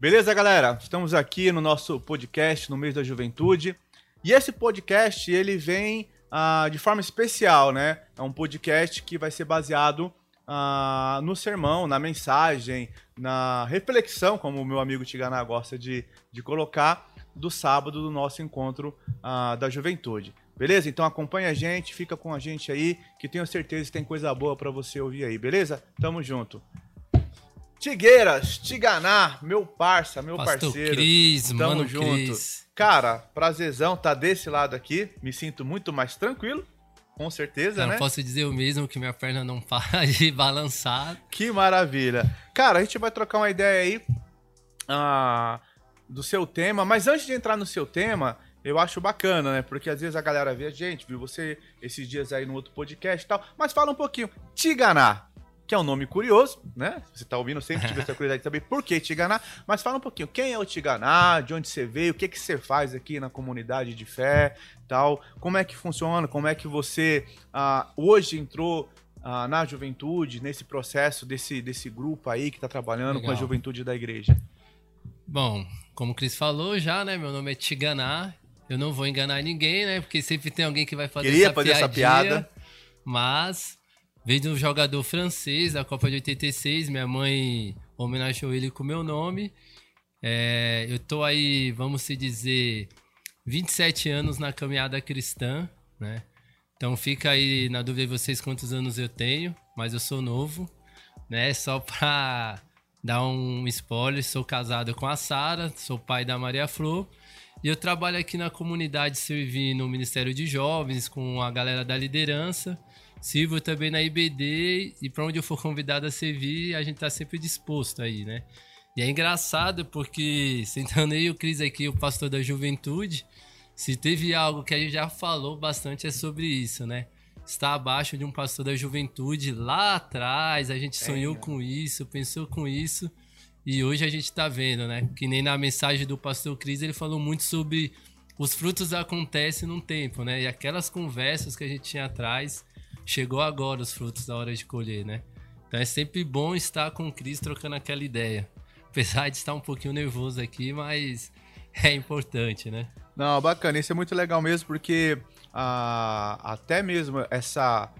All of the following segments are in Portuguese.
Beleza, galera? Estamos aqui no nosso podcast no mês da juventude. E esse podcast, ele vem ah, de forma especial, né? É um podcast que vai ser baseado ah, no sermão, na mensagem, na reflexão, como o meu amigo Tiganá gosta de, de colocar, do sábado do nosso encontro ah, da juventude. Beleza? Então acompanha a gente, fica com a gente aí, que tenho certeza que tem coisa boa para você ouvir aí, beleza? Tamo junto. Tigueiras, Tiganá, meu parça, meu Pastor parceiro. Cris, Tamo mano junto. Cris. Cara, prazerzão tá desse lado aqui. Me sinto muito mais tranquilo, com certeza, Eu né? não posso dizer o mesmo que minha perna não para de balançar. Que maravilha. Cara, a gente vai trocar uma ideia aí ah, do seu tema, mas antes de entrar no seu tema, eu acho bacana, né? Porque às vezes a galera vê a gente, viu você esses dias aí no outro podcast e tal, mas fala um pouquinho. Tiganá, que é um nome curioso, né? Você tá ouvindo, sempre tive essa curiosidade de saber por que Tiganá, mas fala um pouquinho, quem é o Tiganá, de onde você veio, o que que você faz aqui na comunidade de fé, tal, como é que funciona, como é que você ah, hoje entrou ah, na juventude, nesse processo desse, desse grupo aí que tá trabalhando com a Legal. juventude da igreja. Bom, como o Cris falou já, né? Meu nome é Tiganá. Eu não vou enganar ninguém, né? Porque sempre tem alguém que vai fazer Queria essa fazer essa piadinha, piada. Mas veio de um jogador francês da Copa de 86. Minha mãe homenageou ele com meu nome. É, eu tô aí, vamos se dizer, 27 anos na caminhada cristã, né? Então fica aí na dúvida de vocês quantos anos eu tenho, mas eu sou novo, né? Só pra dar um spoiler, sou casado com a Sara, sou pai da Maria Flor. E eu trabalho aqui na comunidade servindo no Ministério de Jovens, com a galera da liderança. Sirvo também na IBD e para onde eu for convidado a servir, a gente tá sempre disposto aí, né? E é engraçado porque, sentando e o Cris aqui, o pastor da juventude, se teve algo que a gente já falou bastante é sobre isso, né? Estar abaixo de um pastor da juventude lá atrás, a gente sonhou com isso, pensou com isso, e hoje a gente tá vendo, né? Que nem na mensagem do pastor Cris, ele falou muito sobre os frutos acontecem num tempo, né? E aquelas conversas que a gente tinha atrás, chegou agora os frutos da hora de colher, né? Então é sempre bom estar com o Cris trocando aquela ideia. Apesar de estar um pouquinho nervoso aqui, mas é importante, né? Não, bacana, isso é muito legal mesmo, porque ah, até mesmo essa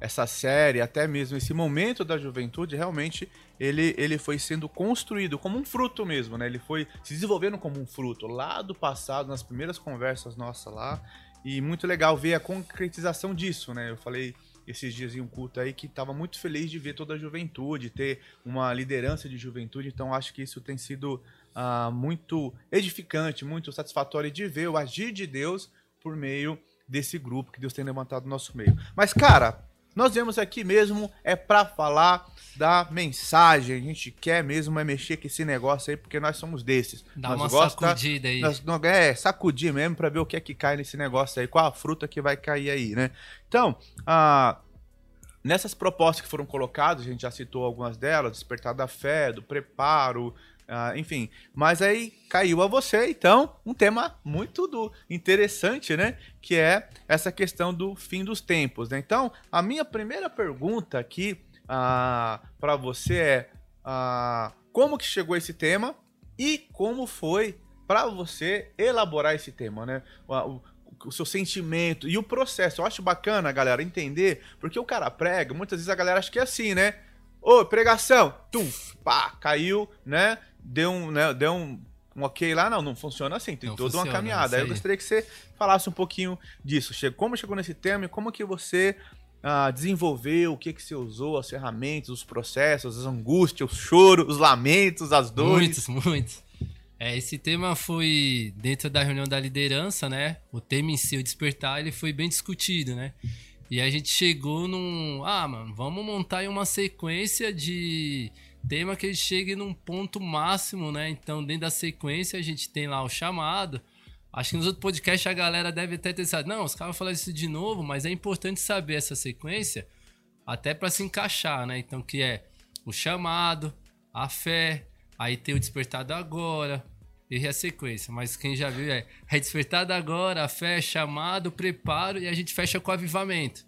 essa série, até mesmo esse momento da juventude, realmente ele, ele foi sendo construído como um fruto mesmo, né? Ele foi se desenvolvendo como um fruto lá do passado, nas primeiras conversas nossas lá. E muito legal ver a concretização disso, né? Eu falei esses dias em um culto aí que estava muito feliz de ver toda a juventude, ter uma liderança de juventude, então acho que isso tem sido ah, muito edificante, muito satisfatório de ver o agir de Deus por meio desse grupo que Deus tem levantado no nosso meio. Mas, cara, nós viemos aqui mesmo é para falar da mensagem. A gente quer mesmo é mexer com esse negócio aí, porque nós somos desses. Dá nós uma gosta- sacudida aí. nós, é, sacudir mesmo pra ver o que é que cai nesse negócio aí, qual a fruta que vai cair aí, né? Então, ah, nessas propostas que foram colocadas, a gente já citou algumas delas, despertar da fé, do preparo, ah, enfim. Mas aí caiu a você, então, um tema muito do interessante, né? Que é essa questão do fim dos tempos, né? Então, a minha primeira pergunta aqui ah, para você é ah, como que chegou esse tema e como foi para você elaborar esse tema, né? O, o- seu sentimento e o processo. Eu acho bacana, galera, entender, porque o cara prega, muitas vezes a galera acha que é assim, né? Ô, pregação, tum, pá, caiu, né? Deu um, né? Deu um, um ok lá, não, não funciona assim, tem Não toda uma funciona, caminhada. isso Aí eu gostaria que você falasse um pouquinho disso. Como chegou nesse tema e como que você ah, desenvolveu, o que que você usou, as ferramentas, os processos, as angústias, os choros, os lamentos, as dores. Muitos, muitos. É, esse tema foi dentro da reunião da liderança, né? O tema em si, o despertar, ele foi bem discutido, né? E a gente chegou num. Ah, mano, vamos montar uma sequência de tema que ele chegue num ponto máximo, né? Então, dentro da sequência, a gente tem lá o chamado. Acho que nos outros podcasts a galera deve até ter pensado, não, os caras vão falar isso de novo, mas é importante saber essa sequência até para se encaixar, né? Então, que é o chamado, a fé, aí tem o despertado agora, e a sequência. Mas quem já viu é, é despertado agora, a fé, chamado, preparo, e a gente fecha com o avivamento.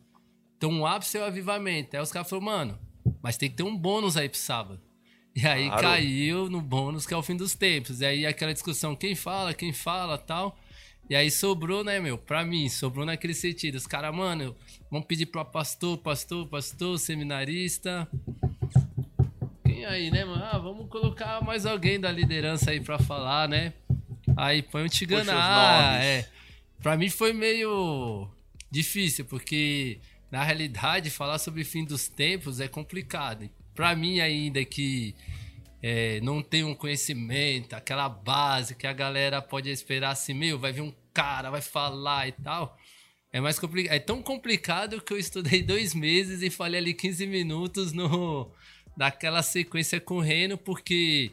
Então, o ápice é o avivamento. Aí os caras falaram, mano, mas tem que ter um bônus aí pro sábado. E aí claro. caiu no bônus, que é o fim dos tempos. E aí aquela discussão, quem fala, quem fala, tal. E aí sobrou, né, meu? Pra mim, sobrou naquele sentido. Os caras, mano, vamos pedir pra pastor, pastor, pastor, seminarista. Quem aí, né, mano? Ah, vamos colocar mais alguém da liderança aí pra falar, né? Aí põe o Tigana. Ah, é. Pra mim foi meio difícil, porque na realidade falar sobre fim dos tempos é complicado. Pra mim, ainda que é, não tem um conhecimento, aquela base que a galera pode esperar assim, meu, vai vir um cara, vai falar e tal. É mais complicado. É tão complicado que eu estudei dois meses e falei ali 15 minutos no daquela sequência correndo, porque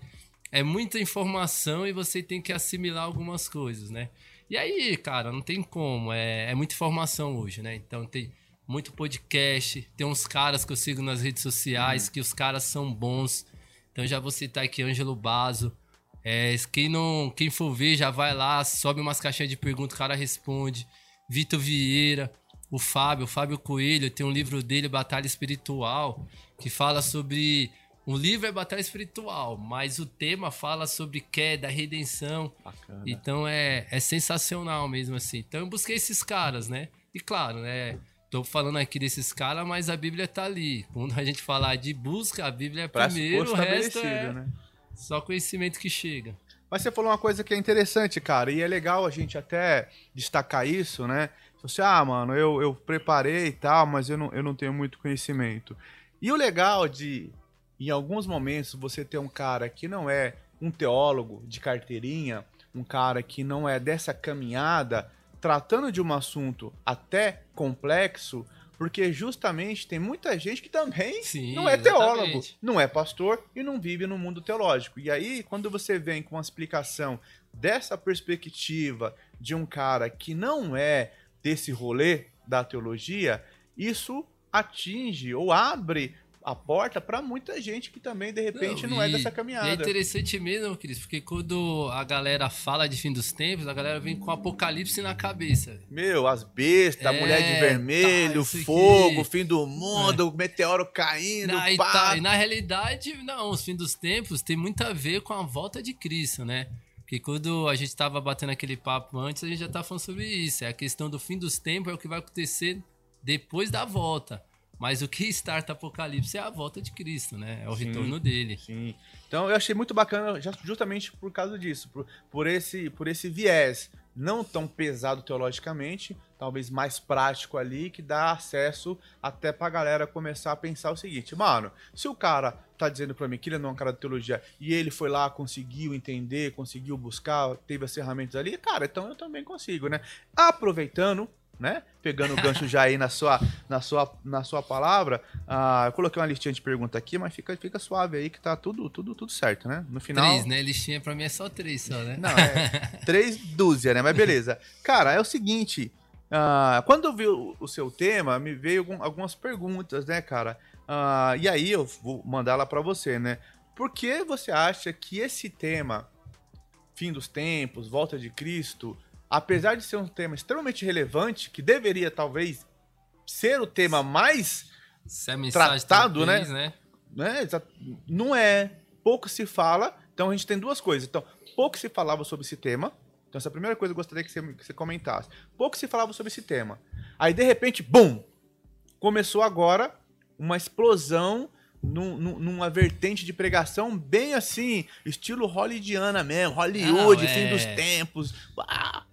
é muita informação e você tem que assimilar algumas coisas, né? E aí, cara, não tem como. É, é muita informação hoje, né? Então tem muito podcast. Tem uns caras que eu sigo nas redes sociais uhum. que os caras são bons. Então já vou citar aqui Ângelo Bazo. É, quem, não, quem for ver, já vai lá, sobe umas caixinhas de perguntas, o cara responde. Vitor Vieira, o Fábio, o Fábio Coelho, tem um livro dele, Batalha Espiritual, que fala sobre. O livro é batalha espiritual, mas o tema fala sobre queda, redenção. Bacana. Então é, é sensacional mesmo assim. Então eu busquei esses caras, né? E claro, né? Tô falando aqui desses caras, mas a Bíblia tá ali. Quando a gente falar de busca, a Bíblia é primeiro, o resto é né? só conhecimento que chega. Mas você falou uma coisa que é interessante, cara, e é legal a gente até destacar isso, né? Você, ah, mano, eu, eu preparei e tal, mas eu não, eu não tenho muito conhecimento. E o legal de, em alguns momentos, você ter um cara que não é um teólogo de carteirinha, um cara que não é dessa caminhada, tratando de um assunto até complexo, porque justamente tem muita gente que também Sim, não é teólogo, exatamente. não é pastor e não vive no mundo teológico. E aí, quando você vem com uma explicação dessa perspectiva de um cara que não é desse rolê da teologia, isso atinge ou abre a porta para muita gente que também, de repente, não, não é dessa caminhada. é interessante mesmo, Cris, porque quando a galera fala de fim dos tempos, a galera vem com apocalipse na cabeça. Meu, as bestas, é, a mulher de vermelho, tá, fogo, fim do mundo, é. meteoro caindo, na, e, tá, e na realidade, não, os fim dos tempos tem muito a ver com a volta de Cristo, né? Porque quando a gente estava batendo aquele papo antes, a gente já tá falando sobre isso. É a questão do fim dos tempos, é o que vai acontecer depois da volta. Mas o que starta Apocalipse é a volta de Cristo, né? É o sim, retorno dele. Sim. Então eu achei muito bacana justamente por causa disso, por, por, esse, por esse viés não tão pesado teologicamente, talvez mais prático ali, que dá acesso até pra galera começar a pensar o seguinte, mano, se o cara tá dizendo para mim que ele não é um cara de teologia e ele foi lá, conseguiu entender, conseguiu buscar, teve as ferramentas ali, cara, então eu também consigo, né? Aproveitando, né? Pegando o gancho já aí na sua, na sua, na sua palavra. Ah, eu coloquei uma listinha de perguntas aqui, mas fica, fica suave aí que tá tudo, tudo, tudo certo, né? No final. Três, né? Listinha pra mim é só três, só, né? Não, é três dúzia, né? Mas beleza. Cara, é o seguinte. Ah, quando eu vi o, o, seu tema, me veio algum, algumas perguntas, né, cara? Ah, e aí eu vou mandar lá para você, né? Por que você acha que esse tema, fim dos tempos, volta de Cristo, apesar de ser um tema extremamente relevante, que deveria talvez ser o tema mais tratado, né? né? né? Não é. Pouco se fala. Então a gente tem duas coisas. Então, pouco se falava sobre esse tema. Então, essa é a primeira coisa que eu gostaria que você, que você comentasse. Pouco se falava sobre esse tema. Aí, de repente, bum! Começou agora uma explosão num, numa vertente de pregação bem assim, estilo hollywoodiana mesmo, Hollywood, Não, é... fim dos tempos.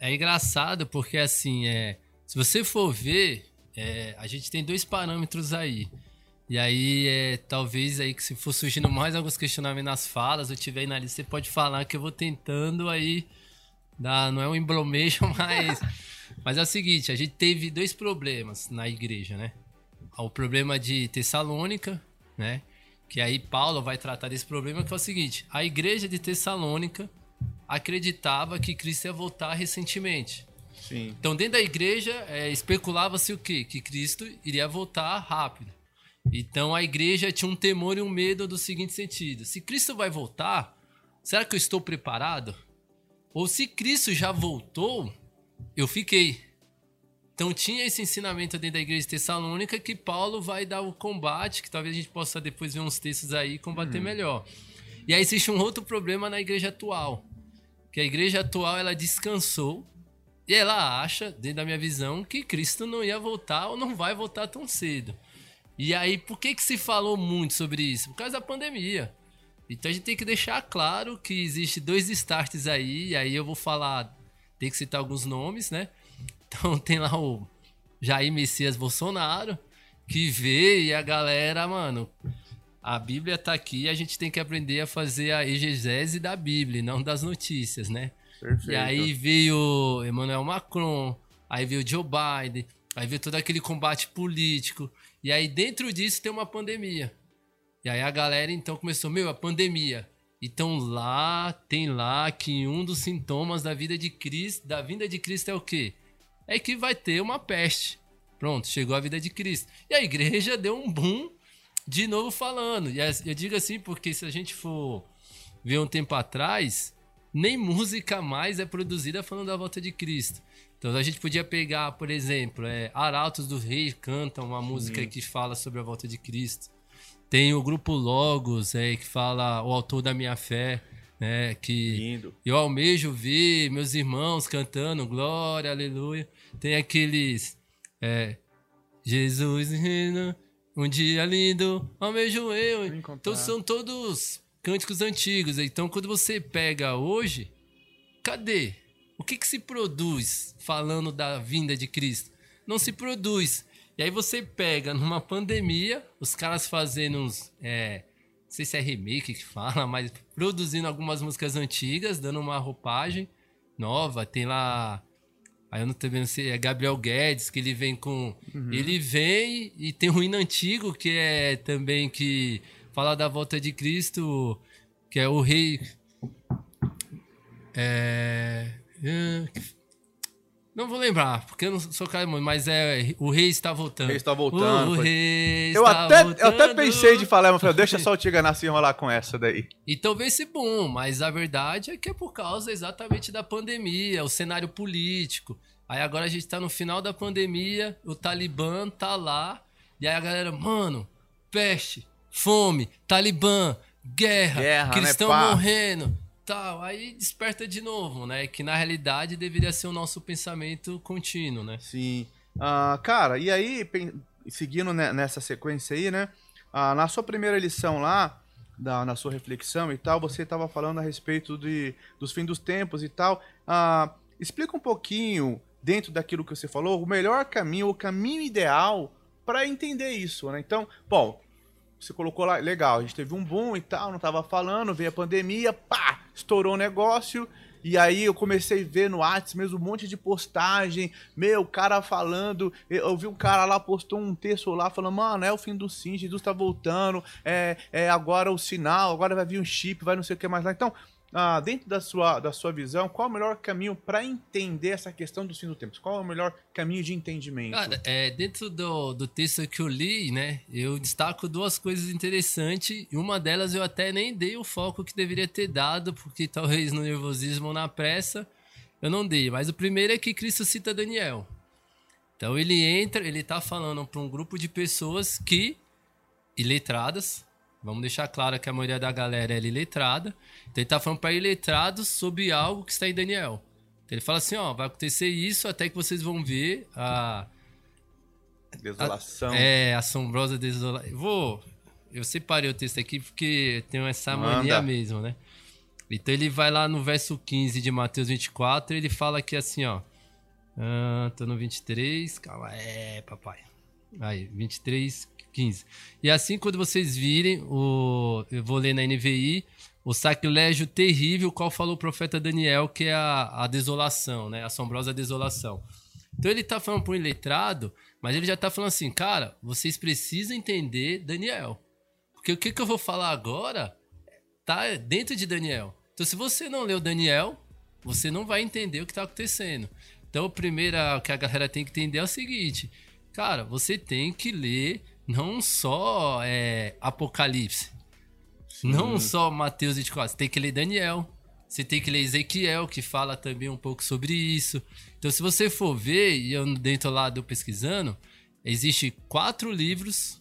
É engraçado porque assim, é, se você for ver, é, a gente tem dois parâmetros aí. E aí, é, talvez aí que se for surgindo mais alguns questionamentos nas falas, eu tiver aí na lista, você pode falar que eu vou tentando aí dar, não é um embromation, mas mas é o seguinte, a gente teve dois problemas na igreja, né? O problema de Tessalônica, né? Que aí Paulo vai tratar desse problema, que é o seguinte: a igreja de Tessalônica acreditava que Cristo ia voltar recentemente. Sim. Então, dentro da igreja, é, especulava-se o quê? Que Cristo iria voltar rápido. Então, a igreja tinha um temor e um medo do seguinte sentido: se Cristo vai voltar, será que eu estou preparado? Ou se Cristo já voltou, eu fiquei. Então tinha esse ensinamento dentro da igreja de Tessalônica que Paulo vai dar o combate, que talvez a gente possa depois ver uns textos aí e combater uhum. melhor. E aí existe um outro problema na igreja atual. Que a igreja atual ela descansou e ela acha, dentro da minha visão, que Cristo não ia voltar ou não vai voltar tão cedo. E aí, por que, que se falou muito sobre isso? Por causa da pandemia. Então a gente tem que deixar claro que existe dois starts aí, e aí eu vou falar, tem que citar alguns nomes, né? Então tem lá o Jair Messias Bolsonaro, que vê e a galera, mano, a Bíblia tá aqui, a gente tem que aprender a fazer a exegese da Bíblia, não das notícias, né? Perfeito. E aí veio Emmanuel Macron, aí veio Joe Biden, aí veio todo aquele combate político. E aí dentro disso tem uma pandemia. E aí a galera então começou, meu, a pandemia. Então lá, tem lá que um dos sintomas da vida de Cristo, da vinda de Cristo é o quê? É que vai ter uma peste. Pronto, chegou a vida de Cristo. E a igreja deu um boom de novo falando. E eu digo assim porque se a gente for ver um tempo atrás, nem música mais é produzida falando da volta de Cristo. Então a gente podia pegar, por exemplo, é, Arautos do Rei canta uma música Sim. que fala sobre a volta de Cristo. Tem o grupo Logos, é, que fala o autor da minha fé, né, que Lindo. eu almejo ver meus irmãos cantando glória, aleluia. Tem aqueles é, Jesus um dia lindo, almejo eu. Então são todos cânticos antigos. Então, quando você pega hoje, cadê? O que, que se produz falando da vinda de Cristo? Não se produz. E aí você pega numa pandemia, os caras fazendo uns. É, sei se é remake que fala, mas produzindo algumas músicas antigas, dando uma roupagem nova. Tem lá. Aí eu não tô vendo se é Gabriel Guedes, que ele vem com. Uhum. Ele vem e tem um hino antigo que é também que fala da volta de Cristo, que é o rei. É, é não vou lembrar, porque eu não sou cara, mas é o rei está voltando. O rei está voltando. O rei eu está até, voltando. Eu até pensei de falar, mas falei, deixa só o Tia Ganassi enrolar com essa daí. Então vê esse boom, mas a verdade é que é por causa exatamente da pandemia, o cenário político. Aí agora a gente tá no final da pandemia, o Talibã tá lá, e aí a galera, mano, peste, fome, Talibã, guerra, guerra cristão né, morrendo, tal. Aí desperta de novo, né? Que na realidade deveria ser o nosso pensamento contínuo, né? Sim. Uh, cara, e aí, seguindo nessa sequência aí, né? Uh, na sua primeira lição lá, da, na sua reflexão e tal, você estava falando a respeito de, dos fins dos tempos e tal. Uh, explica um pouquinho, dentro daquilo que você falou, o melhor caminho, o caminho ideal para entender isso, né? Então, bom, você colocou lá, legal, a gente teve um boom e tal, não tava falando, veio a pandemia, pá, estourou o negócio. E aí eu comecei a ver no WhatsApp mesmo um monte de postagem, meu, cara falando, eu vi um cara lá postou um texto lá falando, mano, é o fim do sim, Jesus tá voltando, é, é agora o sinal, agora vai vir um chip, vai não sei o que mais lá. Então, ah, dentro da sua, da sua visão, qual é o melhor caminho para entender essa questão do fim do tempo? Qual é o melhor caminho de entendimento? Cara, é, dentro do, do texto que eu li, né, eu destaco duas coisas interessantes. E uma delas eu até nem dei o foco que deveria ter dado, porque talvez no nervosismo ou na pressa eu não dei. Mas o primeiro é que Cristo cita Daniel. Então ele entra, ele está falando para um grupo de pessoas que, iletradas, Vamos deixar claro que a maioria da galera é iletrada. Então ele tá falando para iletrados sobre algo que está em Daniel. Então ele fala assim, ó, vai acontecer isso até que vocês vão ver a... Desolação. A, é, assombrosa desolação. Vou... Eu separei o texto aqui porque tem essa Manda. mania mesmo, né? Então ele vai lá no verso 15 de Mateus 24 ele fala aqui assim, ó. Ah, tô no 23, calma, é, papai. Aí, 23, 15. E assim, quando vocês virem, o, eu vou ler na NVI, o sacrilégio terrível, qual falou o profeta Daniel, que é a, a desolação, né? A assombrosa desolação. Então ele está falando para um iletrado, mas ele já está falando assim, cara, vocês precisam entender Daniel. Porque o que, que eu vou falar agora tá dentro de Daniel. Então, se você não leu Daniel, você não vai entender o que está acontecendo. Então, o primeiro que a galera tem que entender é o seguinte: cara, você tem que ler não só é, Apocalipse, Sim. não só Mateus 24, você tem que ler Daniel, você tem que ler Ezequiel, que fala também um pouco sobre isso. Então, se você for ver, e eu dentro lá do pesquisando, existe quatro livros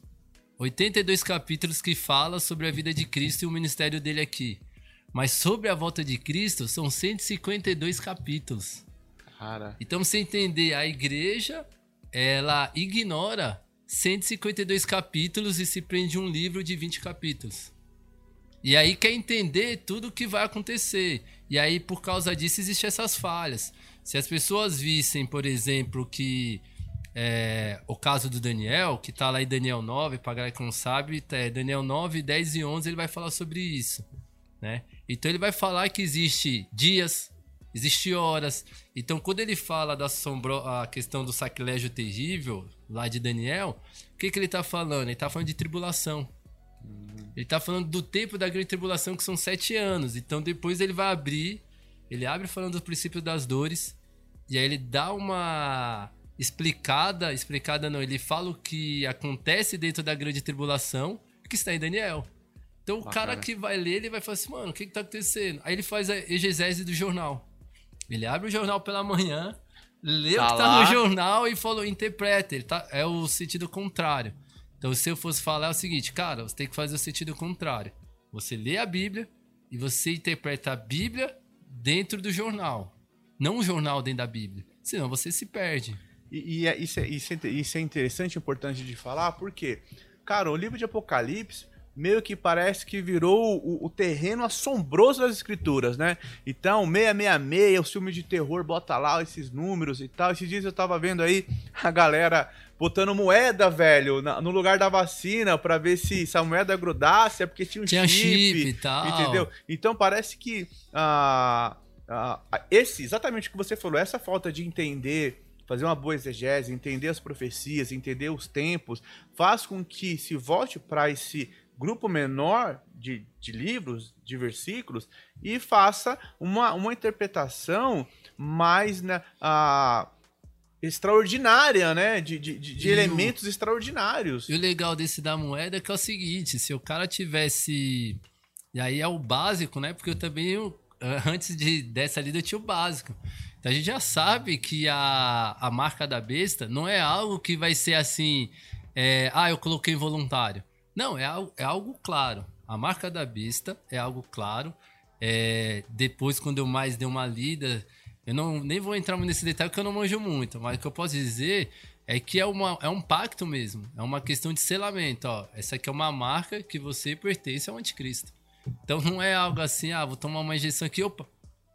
82 capítulos que fala sobre a vida de Cristo e o ministério dele aqui. Mas sobre a volta de Cristo são 152 capítulos. Cara. Então, você entender, a igreja, ela ignora 152 capítulos e se prende um livro de 20 capítulos. E aí quer entender tudo o que vai acontecer. E aí, por causa disso, existem essas falhas. Se as pessoas vissem, por exemplo, que é, o caso do Daniel, que está lá em Daniel 9, para galera que não sabe, é Daniel 9, 10 e 11, ele vai falar sobre isso. Né? Então ele vai falar que existe dias, existe horas. Então quando ele fala da sombro, a questão do sacrilégio terrível, lá de Daniel, o que, que ele está falando? Ele está falando de tribulação. Ele está falando do tempo da grande tribulação, que são sete anos. Então depois ele vai abrir, ele abre falando do princípio das dores, e aí ele dá uma explicada, explicada não, ele fala o que acontece dentro da grande tribulação, que está em Daniel. Então o cara que vai ler, ele vai falar assim, mano, o que, que tá acontecendo? Aí ele faz a exegese do jornal. Ele abre o jornal pela manhã, lê tá o que tá lá. no jornal e falou, interpreta. Ele tá, é o sentido contrário. Então, se eu fosse falar é o seguinte, cara, você tem que fazer o sentido contrário. Você lê a Bíblia e você interpreta a Bíblia dentro do jornal. Não o jornal dentro da Bíblia. Senão você se perde. E, e é, isso, é, isso, é, isso é interessante, importante de falar, porque, cara, o livro de Apocalipse meio que parece que virou o, o, terreno assombroso das escrituras, né? Então, 666, o filme de terror, bota lá esses números e tal. Esses dias eu tava vendo aí a galera botando moeda, velho, na, no lugar da vacina para ver se, se a moeda grudasse, é porque tinha um tinha chip, chip e tal. Entendeu? Então parece que ah, ah, esse, exatamente o que você falou, essa falta de entender fazer uma boa exegese, entender as profecias, entender os tempos, faz com que se volte para esse grupo menor de, de livros, de versículos, e faça uma, uma interpretação mais né, a, extraordinária, né? De, de, de elementos o, extraordinários. E o legal desse da moeda é que é o seguinte: se o cara tivesse. E aí é o básico, né? Porque eu também, antes de, dessa lida, eu tinha o básico. Então a gente já sabe que a, a marca da besta não é algo que vai ser assim. É, ah, eu coloquei voluntário. Não, é algo, é algo claro. A marca da besta é algo claro. É, depois, quando eu mais dei uma lida, eu não nem vou entrar nesse detalhe porque eu não manjo muito, mas o que eu posso dizer é que é, uma, é um pacto mesmo. É uma questão de selamento. Ó. Essa aqui é uma marca que você pertence ao anticristo. Então não é algo assim, ah, vou tomar uma injeção aqui, opa,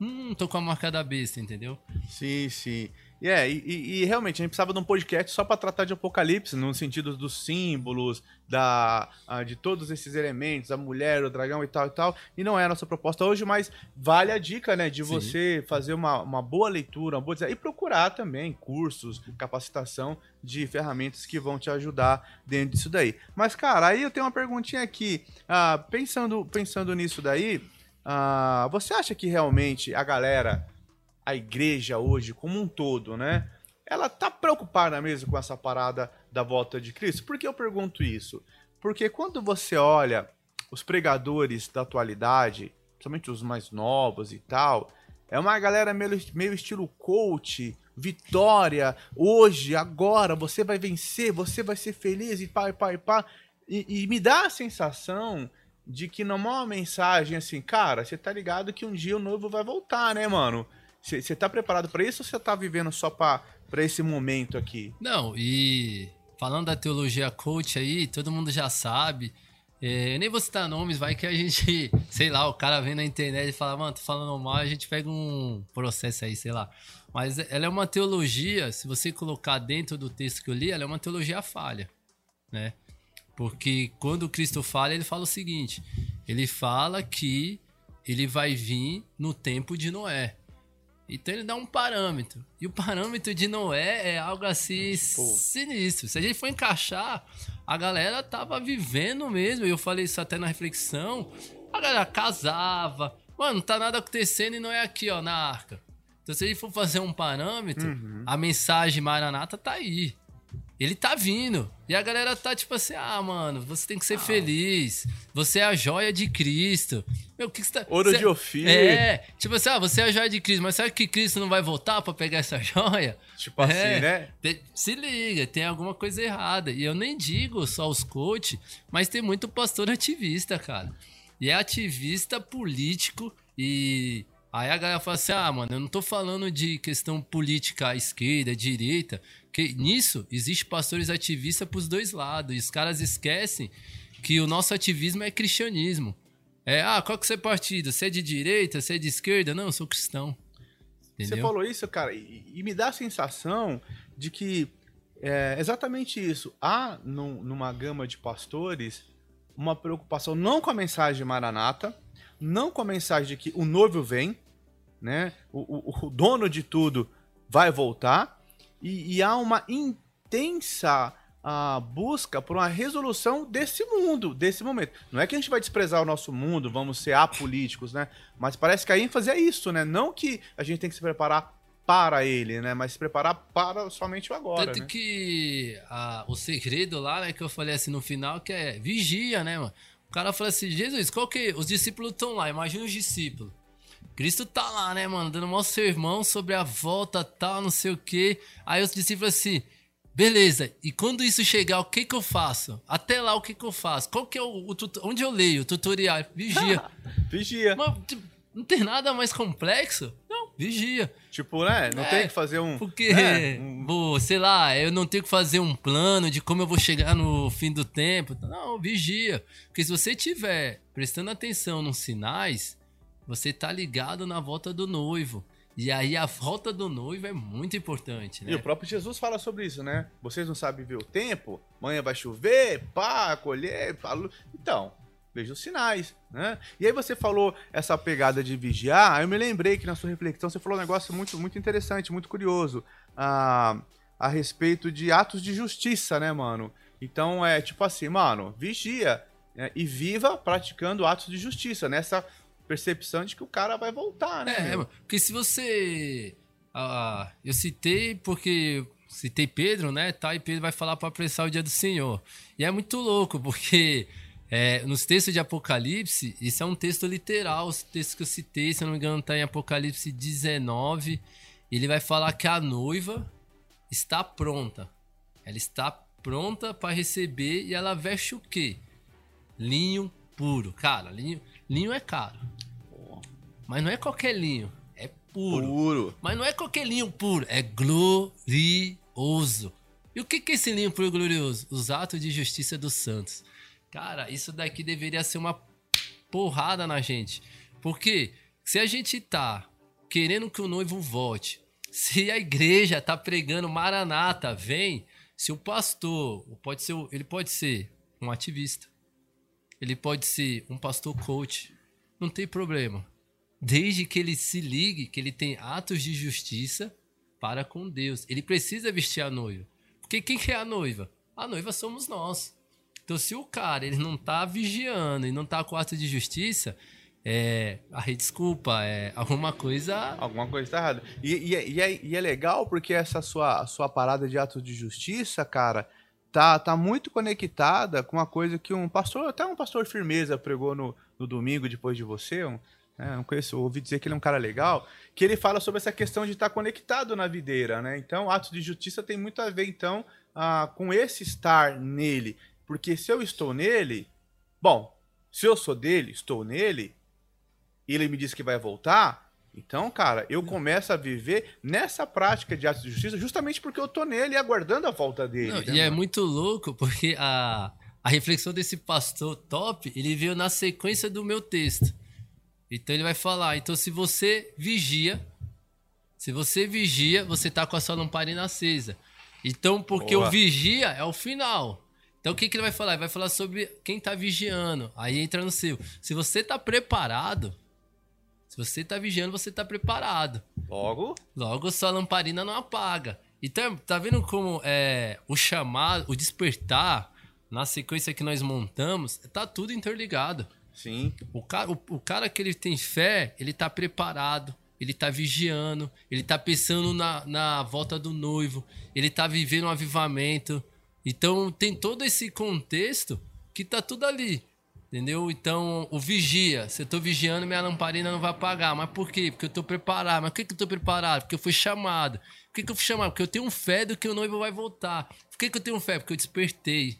hum, tô com a marca da besta, entendeu? Sim, sim. É, e, e, e, realmente a gente precisava de um podcast só para tratar de Apocalipse, no sentido dos símbolos, da, de todos esses elementos, a mulher, o dragão e tal e tal. E não é a nossa proposta hoje, mas vale a dica, né, de Sim. você fazer uma, uma boa leitura, uma boa e procurar também cursos, capacitação de ferramentas que vão te ajudar dentro disso daí. Mas, cara, aí eu tenho uma perguntinha aqui. Ah, pensando, pensando nisso daí, ah, você acha que realmente a galera a igreja hoje como um todo, né? Ela tá preocupada mesmo com essa parada da volta de Cristo? Por que eu pergunto isso? Porque quando você olha os pregadores da atualidade, principalmente os mais novos e tal, é uma galera meio, meio estilo coach, vitória, hoje, agora, você vai vencer, você vai ser feliz e pá, e pá, e pá. E, e me dá a sensação de que não é uma mensagem assim, cara, você tá ligado que um dia o novo vai voltar, né, mano? Você tá preparado para isso ou você tá vivendo só para esse momento aqui? Não, e falando da teologia coach aí, todo mundo já sabe. É, eu nem vou citar nomes, vai que a gente, sei lá, o cara vem na internet e fala, mano, tô falando mal, a gente pega um processo aí, sei lá. Mas ela é uma teologia, se você colocar dentro do texto que eu li, ela é uma teologia falha, né? Porque quando Cristo fala, ele fala o seguinte: ele fala que ele vai vir no tempo de Noé. Então ele dá um parâmetro. E o parâmetro de Noé é algo assim Pô. sinistro. Se a gente for encaixar, a galera tava vivendo mesmo. E eu falei isso até na reflexão. A galera casava. Mano, não tá nada acontecendo e não é aqui, ó, na arca. Então se a gente for fazer um parâmetro, uhum. a mensagem maranata tá aí. Ele tá vindo. E a galera tá tipo assim: ah, mano, você tem que ser ah. feliz. Você é a joia de Cristo. Meu, o que, que você tá. Ouro você... de ofício. É, tipo assim, ah, você é a joia de Cristo, mas será que Cristo não vai voltar pra pegar essa joia? Tipo assim, é, né? Se liga, tem alguma coisa errada. E eu nem digo só os coach, mas tem muito pastor ativista, cara. E é ativista político e Aí a galera fala assim: ah, mano, eu não tô falando de questão política esquerda, direita. Que nisso existe pastores ativistas pros dois lados. E os caras esquecem que o nosso ativismo é cristianismo. É, ah, qual que você é partido? Você é de direita? Você é de esquerda? Não, eu sou cristão. Entendeu? Você falou isso, cara, e, e, me dá a sensação de que é exatamente isso. Há num, numa gama de pastores uma preocupação não com a mensagem maranata, não com a mensagem de que o noivo vem, né? O, o, o dono de tudo vai voltar, e, e há uma intensa a busca por uma resolução desse mundo, desse momento. Não é que a gente vai desprezar o nosso mundo, vamos ser apolíticos, né? Mas parece que a ênfase é isso, né? Não que a gente tem que se preparar para ele, né? Mas se preparar para somente o agora. Tanto né? que a, o segredo lá, né, que eu falei assim no final, que é vigia, né, mano? O cara fala assim, Jesus, qual que. Os discípulos estão lá, imagina os discípulos. Cristo tá lá, né, mano, dando um sermão sobre a volta, tal, não sei o quê. Aí os discípulos assim, beleza, e quando isso chegar, o que que eu faço? Até lá, o que que eu faço? Qual que é o, o onde eu leio? O tutorial, vigia. vigia. Mano, tipo, não tem nada mais complexo? Não, vigia. Tipo, né? Não é, tem que fazer um. Porque, né? Vou, sei lá, eu não tenho que fazer um plano de como eu vou chegar no fim do tempo. Não, vigia. Porque se você tiver prestando atenção nos sinais, você tá ligado na volta do noivo. E aí a volta do noivo é muito importante, né? E o próprio Jesus fala sobre isso, né? Vocês não sabem ver o tempo, amanhã vai chover, pá, colher, pá. Então, veja os sinais, né? E aí você falou essa pegada de vigiar, aí eu me lembrei que na sua reflexão você falou um negócio muito, muito interessante, muito curioso, a, a respeito de atos de justiça, né, mano? Então é tipo assim, mano, vigia né, e viva praticando atos de justiça, nessa percepção de que o cara vai voltar, né? É, porque se você. Ah, eu citei porque citei Pedro, né? Tá, e Pedro vai falar para apressar o dia do Senhor. E é muito louco, porque é, nos textos de Apocalipse, isso é um texto literal, os textos que eu citei, se eu não me engano, tá em Apocalipse 19. Ele vai falar que a noiva está pronta. Ela está pronta para receber e ela veste o quê? Linho puro. Cara, linho, linho é caro. Mas não é qualquer linho, é puro. Puro. Mas não é qualquer linho puro, é glorioso. E o que é esse linho puro e glorioso? Os atos de justiça dos santos. Cara, isso daqui deveria ser uma porrada na gente. Porque se a gente tá querendo que o noivo volte, se a igreja tá pregando Maranata, vem, se o pastor, pode ser, ele pode ser um ativista, ele pode ser um pastor coach, não tem problema desde que ele se ligue que ele tem atos de justiça para com Deus. Ele precisa vestir a noiva. Porque quem é a noiva? A noiva somos nós. Então, se o cara ele não está vigiando e não está com ato de justiça, é, aí, desculpa, é alguma coisa. Alguma coisa está errada. E, e, e, é, e, é, legal porque essa sua, sua parada de ato de justiça, cara, tá, tá muito conectada com uma coisa que um pastor, até um pastor firmeza pregou no, no domingo depois de você, um, é, não conheço, ouvi dizer que ele é um cara legal, que ele fala sobre essa questão de estar conectado na videira, né? Então, atos de justiça tem muito a ver, então, ah, com esse estar nele. Porque se eu estou nele, bom, se eu sou dele, estou nele, ele me diz que vai voltar, então, cara, eu começo a viver nessa prática de atos de justiça justamente porque eu estou nele aguardando a volta dele. Não, né, e é muito louco porque a, a reflexão desse pastor top, ele veio na sequência do meu texto. Então ele vai falar, então se você vigia, se você vigia, você tá com a sua lamparina acesa. Então, porque Boa. o vigia é o final. Então o que, que ele vai falar? Ele vai falar sobre quem tá vigiando. Aí entra no seu. Se você tá preparado, se você tá vigiando, você tá preparado. Logo? Logo sua lamparina não apaga. Então, tá vendo como é, o chamado, o despertar, na sequência que nós montamos, tá tudo interligado. Sim. O cara, o, o cara que ele tem fé, ele tá preparado. ele tá vigiando, ele tá pensando na, na volta do noivo, ele tá vivendo um avivamento. Então tem todo esse contexto que tá tudo ali. Entendeu? Então, o vigia. Se eu tô vigiando, minha lamparina não vai apagar. Mas por quê? Porque eu tô preparado. Mas por que, que eu tô preparado? Porque eu fui chamado. Por que, que eu fui chamado? Porque eu tenho fé do que o noivo vai voltar. Por que, que eu tenho fé? Porque eu despertei.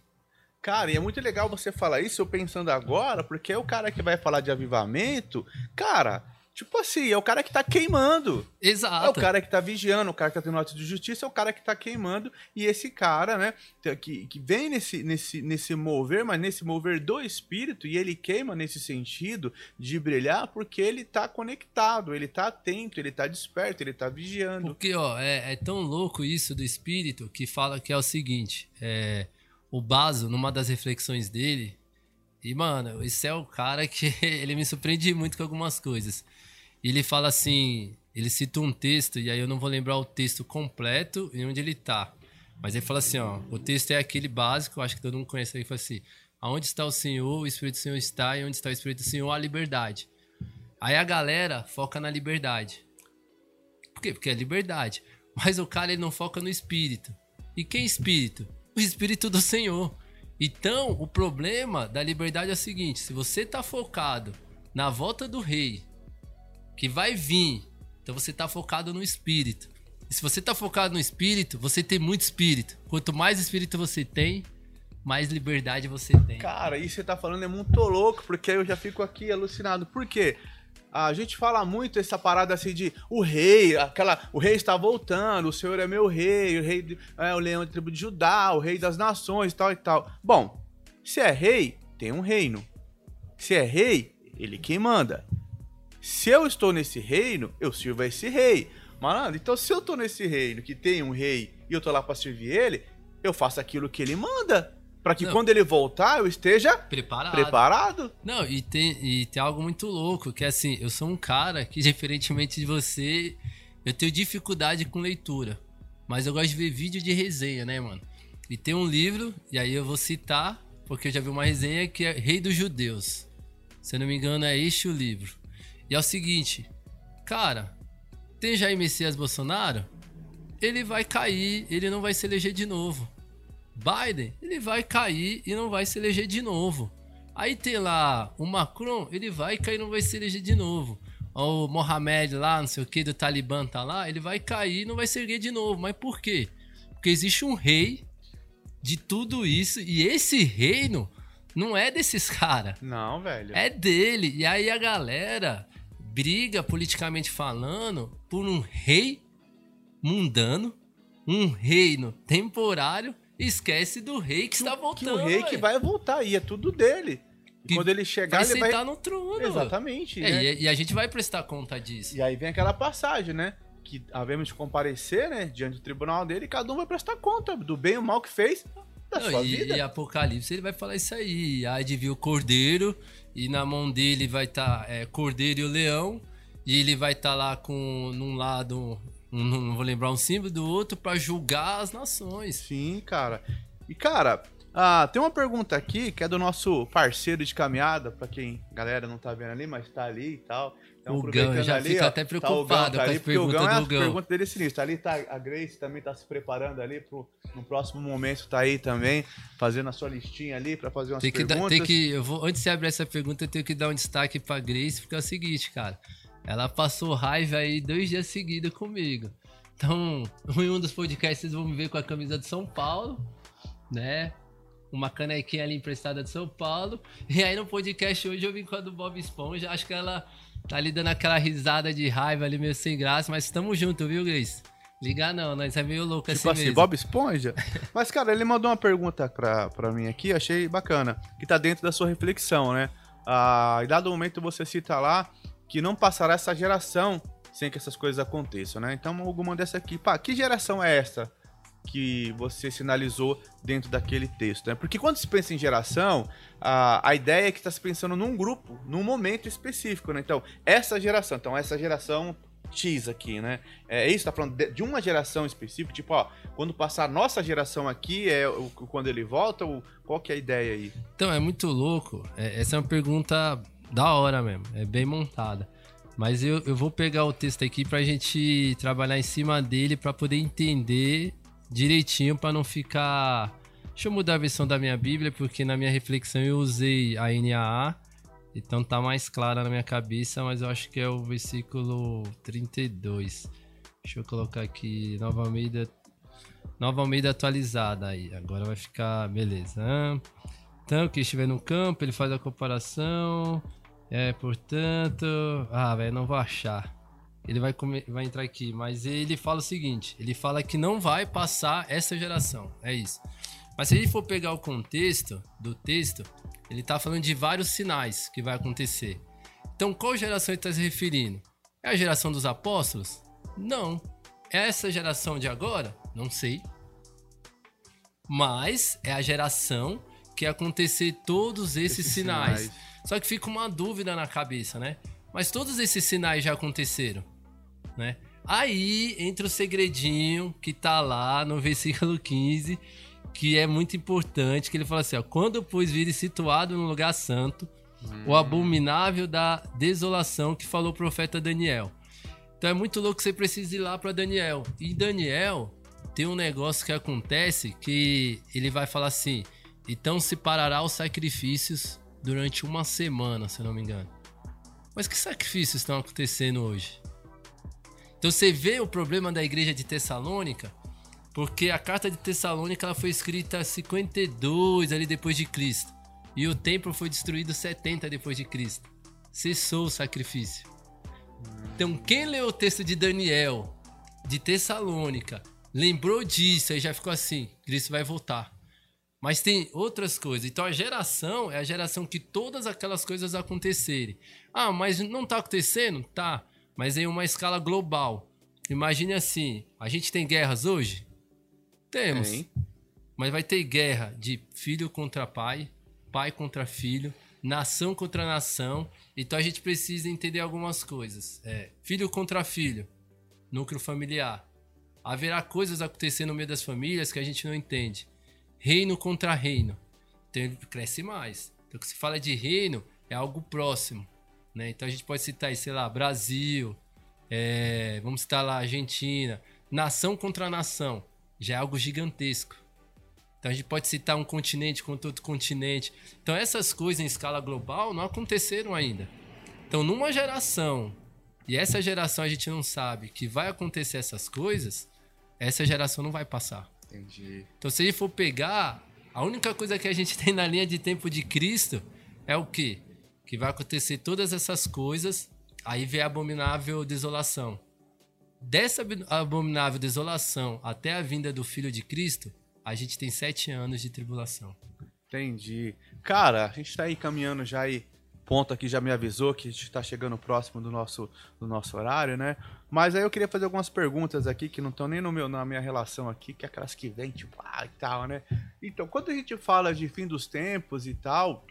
Cara, e é muito legal você falar isso, eu pensando agora, porque é o cara que vai falar de avivamento, cara, Tipo assim, é o cara que tá queimando. Exato. É o cara que tá vigiando, o cara que tá tendo ato de justiça, é o cara que tá queimando. E esse cara, né, que, que vem nesse, nesse, nesse mover, mas nesse mover do espírito, e ele queima nesse sentido de brilhar, porque ele tá conectado, ele tá atento, ele tá desperto, ele tá vigiando. Porque, ó, é, é tão louco isso do espírito que fala que é o seguinte: é, o Baso, numa das reflexões dele, e, mano, esse é o cara que ele me surpreende muito com algumas coisas ele fala assim, ele cita um texto, e aí eu não vou lembrar o texto completo e onde ele tá. Mas ele fala assim, ó, o texto é aquele básico, acho que todo mundo conhece aí, fala assim, aonde está o Senhor, o Espírito do Senhor está, e onde está o Espírito do Senhor, a liberdade. Aí a galera foca na liberdade. Por quê? Porque é liberdade. Mas o cara ele não foca no espírito. E quem é espírito? O espírito do Senhor. Então, o problema da liberdade é o seguinte: se você tá focado na volta do rei, que vai vir. Então você tá focado no espírito. E se você tá focado no espírito, você tem muito espírito. Quanto mais espírito você tem, mais liberdade você tem. Cara, isso que você tá falando é muito louco, porque eu já fico aqui alucinado. Por quê? A gente fala muito essa parada assim de o rei, aquela, o rei está voltando, o senhor é meu rei, o rei, é o leão da tribo de Judá, o rei das nações, tal e tal. Bom, se é rei, tem um reino. Se é rei, ele quem manda. Se eu estou nesse reino, eu sirvo a esse rei. Mano, então se eu estou nesse reino que tem um rei e eu tô lá para servir ele, eu faço aquilo que ele manda. Para que Não. quando ele voltar eu esteja preparado. preparado. Não, e tem, e tem algo muito louco, que é assim, eu sou um cara que, diferentemente de você, eu tenho dificuldade com leitura. Mas eu gosto de ver vídeo de resenha, né, mano? E tem um livro, e aí eu vou citar, porque eu já vi uma resenha que é Rei dos Judeus. Se eu não me engano, é este o livro. E é o seguinte, cara, tem Jair Messias Bolsonaro, ele vai cair, ele não vai se eleger de novo. Biden, ele vai cair e não vai se eleger de novo. Aí tem lá o Macron, ele vai cair e não vai se eleger de novo. O Mohamed lá, não sei o que, do Talibã tá lá, ele vai cair e não vai se erguer de novo. Mas por quê? Porque existe um rei de tudo isso e esse reino não é desses caras. Não, velho. É dele. E aí a galera briga, politicamente falando, por um rei mundano, um reino temporário, esquece do rei que, está voltando. Que o rei que vai voltar, e é tudo dele. E quando ele chegar, vai ele vai. no trono. Exatamente. É, né? e, e, a gente vai prestar conta disso. E aí vem aquela passagem, né? Que havemos de comparecer, né? Diante do tribunal dele, e cada um vai prestar conta do bem e mal que fez da Não, sua e, vida. E Apocalipse ele vai falar isso aí. Aí de vir o cordeiro e na mão dele vai estar tá, é, cordeiro e o leão e ele vai estar tá lá com num lado um, não vou lembrar um símbolo do outro para julgar as nações. Sim, cara. E cara, ah, tem uma pergunta aqui que é do nosso parceiro de caminhada, para quem galera não tá vendo ali, mas tá ali e tal. Então, o Gão, já ali, fica ó, até preocupado tá tá ali, com as perguntas do Gão. A pergunta dele é sinistra. Ali tá a Grace também tá se preparando ali pro no próximo momento tá aí também, fazendo a sua listinha ali para fazer umas tem que perguntas. Dar, tem que eu vou antes de abrir essa pergunta, eu tenho que dar um destaque para Grace, porque é o seguinte, cara. Ela passou raiva aí dois dias seguidos comigo. Então, em um dos podcasts vocês vão me ver com a camisa de São Paulo, né? Uma canequinha ali emprestada de São Paulo. E aí no podcast hoje eu vim com a do Bob Esponja. Acho que ela Tá ali dando aquela risada de raiva ali, meio sem graça, mas estamos junto, viu, Grace? Ligar não, nós é meio louco tipo assim, assim Bob Esponja? mas, cara, ele mandou uma pergunta pra, pra mim aqui, achei bacana, que tá dentro da sua reflexão, né? Ah, em dado momento você cita lá que não passará essa geração sem que essas coisas aconteçam, né? Então, alguma dessa aqui, pá, que geração é essa? que você sinalizou dentro daquele texto. Né? Porque quando se pensa em geração, a, a ideia é que está se pensando num grupo, num momento específico. Né? Então, essa geração, então essa geração X aqui, né? É isso, tá falando de, de, uma geração específica, tipo, ó, quando passar a nossa geração aqui, é o, quando ele volta, ou qual que é a ideia aí? Então, é muito louco. É, essa é uma pergunta da hora mesmo, é bem montada. Mas eu, eu vou pegar o texto aqui pra gente trabalhar em cima dele para poder entender direitinho para não ficar. Deixa eu mudar a versão da minha Bíblia, porque na minha reflexão eu usei a NAA, então tá mais clara na minha cabeça, mas eu acho que é o versículo 32. Deixa eu colocar aqui Nova Almeida, Nova Almeida atualizada aí. Agora vai ficar beleza. Então, quem estiver no campo, ele faz a comparação. É, portanto. Ah, velho, não vou achar. Ele vai, comer, vai entrar aqui, mas ele fala o seguinte: ele fala que não vai passar essa geração. É isso. Mas se a gente for pegar o contexto do texto, ele está falando de vários sinais que vai acontecer. Então, qual geração ele está se referindo? É a geração dos apóstolos? Não. Essa geração de agora? Não sei. Mas é a geração que acontecer todos esses, esses sinais. sinais. Só que fica uma dúvida na cabeça, né? Mas todos esses sinais já aconteceram, né? Aí entra o segredinho que tá lá no versículo 15, que é muito importante, que ele fala assim, ó, quando pois vire situado no lugar santo, hum. o abominável da desolação que falou o profeta Daniel. Então é muito louco que você precisa ir lá para Daniel. E Daniel tem um negócio que acontece que ele vai falar assim: então se parará os sacrifícios durante uma semana, se eu não me engano. Mas que sacrifícios estão acontecendo hoje? Então você vê o problema da igreja de Tessalônica, porque a carta de Tessalônica ela foi escrita 52 ali depois de Cristo. E o templo foi destruído 70 depois de Cristo. Cessou o sacrifício. Então, quem leu o texto de Daniel, de Tessalônica, lembrou disso e já ficou assim: Cristo vai voltar. Mas tem outras coisas. Então a geração é a geração que todas aquelas coisas acontecerem. Ah, mas não está acontecendo? Tá. Mas em uma escala global. Imagine assim: a gente tem guerras hoje? Temos. Tem. Mas vai ter guerra de filho contra pai, pai contra filho, nação contra nação. Então a gente precisa entender algumas coisas. É, filho contra filho, núcleo familiar. Haverá coisas acontecendo no meio das famílias que a gente não entende reino contra reino. Então ele cresce mais. Então, se fala de reino, é algo próximo. Né? Então a gente pode citar aí, sei lá, Brasil, é, vamos citar lá Argentina, nação contra nação, já é algo gigantesco. Então a gente pode citar um continente contra outro continente. Então essas coisas em escala global não aconteceram ainda. Então numa geração, e essa geração a gente não sabe que vai acontecer essas coisas, essa geração não vai passar. Entendi. Então, se a gente for pegar, a única coisa que a gente tem na linha de tempo de Cristo é o quê? Que vai acontecer todas essas coisas, aí vem a abominável desolação. Dessa abominável desolação até a vinda do Filho de Cristo, a gente tem sete anos de tribulação. Entendi. Cara, a gente tá aí caminhando já aí ponto aqui já me avisou que está chegando próximo do nosso, do nosso horário, né? Mas aí eu queria fazer algumas perguntas aqui que não estão nem no meu, na minha relação aqui, que é aquelas que vêm, tipo, ah, e tal, né? Então, quando a gente fala de fim dos tempos e tal,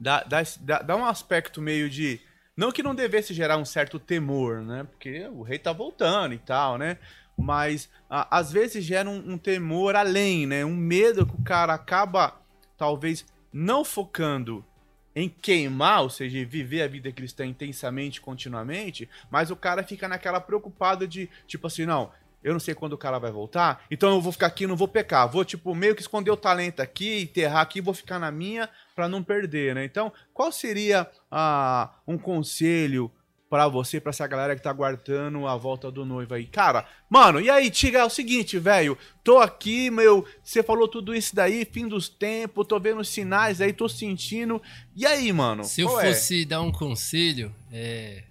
dá, dá, dá um aspecto meio de. Não que não devesse gerar um certo temor, né? Porque o rei tá voltando e tal, né? Mas a, às vezes gera um, um temor além, né? Um medo que o cara acaba, talvez, não focando em queimar, ou seja, viver a vida cristã intensamente, continuamente, mas o cara fica naquela preocupada de, tipo assim, não, eu não sei quando o cara vai voltar, então eu vou ficar aqui, não vou pecar, vou, tipo, meio que esconder o talento aqui, enterrar aqui, vou ficar na minha para não perder, né? Então, qual seria ah, um conselho para você, para essa galera que tá aguardando a volta do noivo aí. Cara, mano, e aí, Tiga, é o seguinte, velho. Tô aqui, meu. Você falou tudo isso daí, fim dos tempos, tô vendo sinais aí, tô sentindo. E aí, mano? Se eu é? fosse é? dar um conselho, é.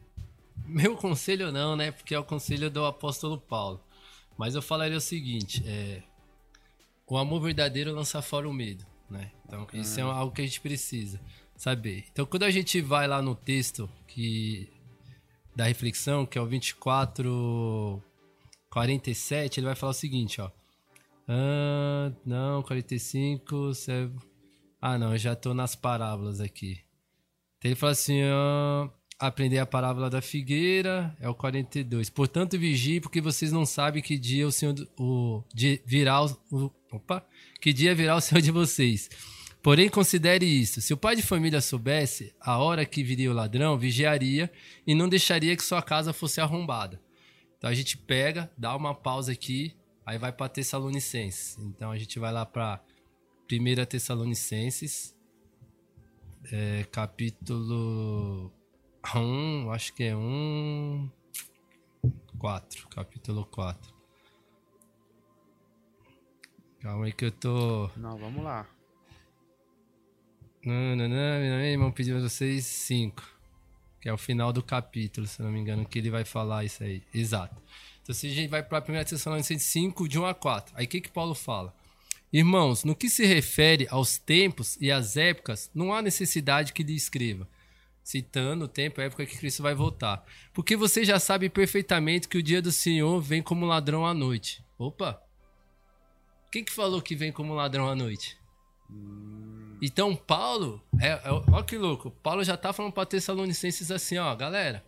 Meu conselho não, né? Porque é o conselho do apóstolo Paulo. Mas eu falaria o seguinte: é... o amor verdadeiro lança fora o medo, né? Então, isso é algo que a gente precisa saber. Então, quando a gente vai lá no texto que da reflexão, que é o 2447, ele vai falar o seguinte, ó. Ah, não, 45, cê... Ah, não, eu já tô nas parábolas aqui. Então ele fala assim, ó, aprender a parábola da figueira, é o 42. Portanto, vigie, porque vocês não sabem que dia o Senhor o dia virá o, opa, que dia virá o Senhor de vocês. Porém, considere isso: se o pai de família soubesse a hora que viria o ladrão, vigiaria e não deixaria que sua casa fosse arrombada. Então a gente pega, dá uma pausa aqui, aí vai para Tessalonicenses. Então a gente vai lá para 1 Tessalonicenses, é, capítulo 1, acho que é 1. 4, capítulo 4. Calma aí que eu tô. Não, vamos lá. Não, não, não, irmão pediu a vocês 5. Que é o final do capítulo, se não me engano, que ele vai falar isso aí. Exato. Então, se a gente vai para a primeira Tessalonicenses 5, de 1 a 4. Aí o que, que Paulo fala? Irmãos, no que se refere aos tempos e às épocas, não há necessidade que lhe escreva, citando o tempo e a época que Cristo vai voltar. Porque você já sabe perfeitamente que o dia do Senhor vem como ladrão à noite. Opa! Quem que falou que vem como ladrão à noite? Então, Paulo, é, é, olha que louco, Paulo já tá falando para Tessalonicenses assim, ó, galera,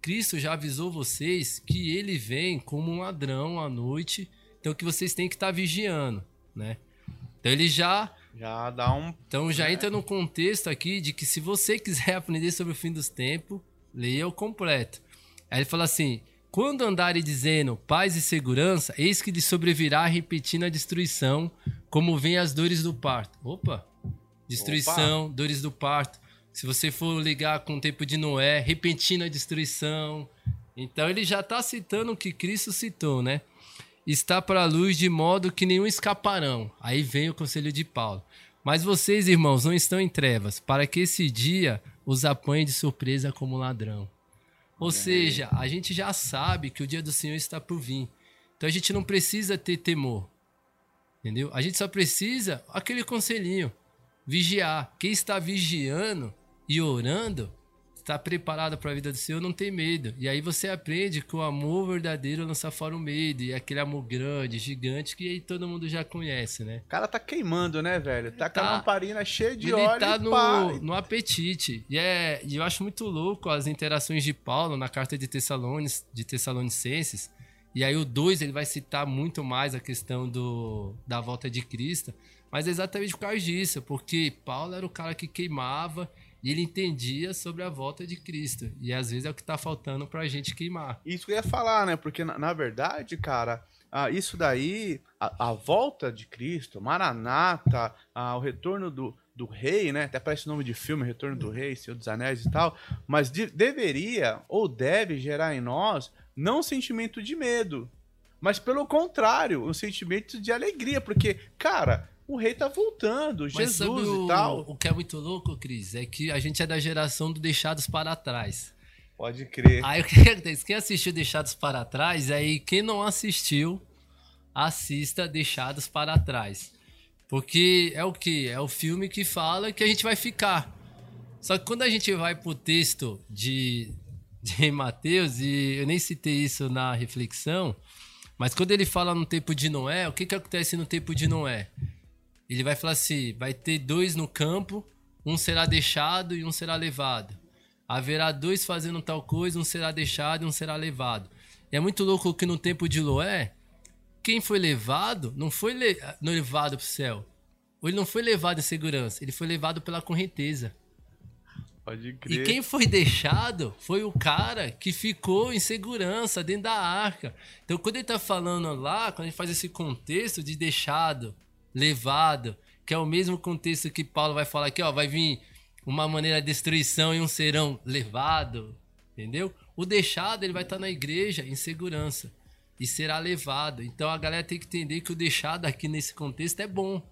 Cristo já avisou vocês que ele vem como um ladrão à noite, então que vocês têm que estar tá vigiando, né? Então ele já já dá um Então já é. entra no contexto aqui de que se você quiser aprender sobre o fim dos tempos, leia o completo. Aí ele fala assim: quando andarem dizendo paz e segurança, eis que lhe sobrevirá repetindo a destruição, como vem as dores do parto. Opa! Destruição, Opa. dores do parto. Se você for ligar com o tempo de Noé, repentina destruição. Então ele já está citando o que Cristo citou, né? Está para a luz de modo que nenhum escaparão. Aí vem o conselho de Paulo. Mas vocês, irmãos, não estão em trevas, para que esse dia os apanhe de surpresa como ladrão. Ou seja, a gente já sabe que o dia do Senhor está por vir. Então a gente não precisa ter temor. Entendeu? A gente só precisa aquele conselhinho, vigiar. Quem está vigiando e orando está preparado para a vida do Senhor, não tem medo. E aí você aprende que o amor verdadeiro lança fora o medo. E aquele amor grande, gigante, que aí todo mundo já conhece, né? O cara tá queimando, né, velho? Tá, tá com a lamparina cheia de ele óleo. Ele tá no, no apetite. E, é, e eu acho muito louco as interações de Paulo na carta de, Tessalonicenses, de Tessalonicenses. E aí o 2 ele vai citar muito mais a questão do, da volta de Cristo. Mas é exatamente por causa disso, porque Paulo era o cara que queimava e ele entendia sobre a volta de Cristo. E às vezes é o que está faltando para a gente queimar. Isso que eu ia falar, né? Porque na, na verdade, cara, ah, isso daí, a, a, volta de Cristo, Maranata, ah, o retorno do, do rei, né? Até parece o nome de filme, Retorno do Rei, Senhor dos Anéis e tal. Mas de, deveria ou deve gerar em nós não um sentimento de medo, mas pelo contrário, um sentimento de alegria. Porque, cara, o rei tá voltando, Mas Jesus o, e tal. O que é muito louco, Cris, é que a gente é da geração do Deixados para Trás. Pode crer. Aí o que acontece? Quem assistiu Deixados para Trás, aí quem não assistiu, assista Deixados para Trás. Porque é o que? É o filme que fala que a gente vai ficar. Só que quando a gente vai pro texto de, de Mateus, e eu nem citei isso na reflexão, mas quando ele fala no tempo de Noé, o que, que acontece no tempo de Noé? Ele vai falar assim: vai ter dois no campo, um será deixado e um será levado. Haverá dois fazendo tal coisa, um será deixado e um será levado. E é muito louco que no tempo de Loé, quem foi levado não foi le levado para o céu. Ou ele não foi levado em segurança, ele foi levado pela correnteza. Pode crer. E quem foi deixado foi o cara que ficou em segurança dentro da arca. Então, quando ele está falando lá, quando ele faz esse contexto de deixado, levado, que é o mesmo contexto que Paulo vai falar aqui, ó, vai vir uma maneira de destruição e um serão levado, entendeu? O deixado, ele vai estar na igreja em segurança e será levado. Então a galera tem que entender que o deixado aqui nesse contexto é bom.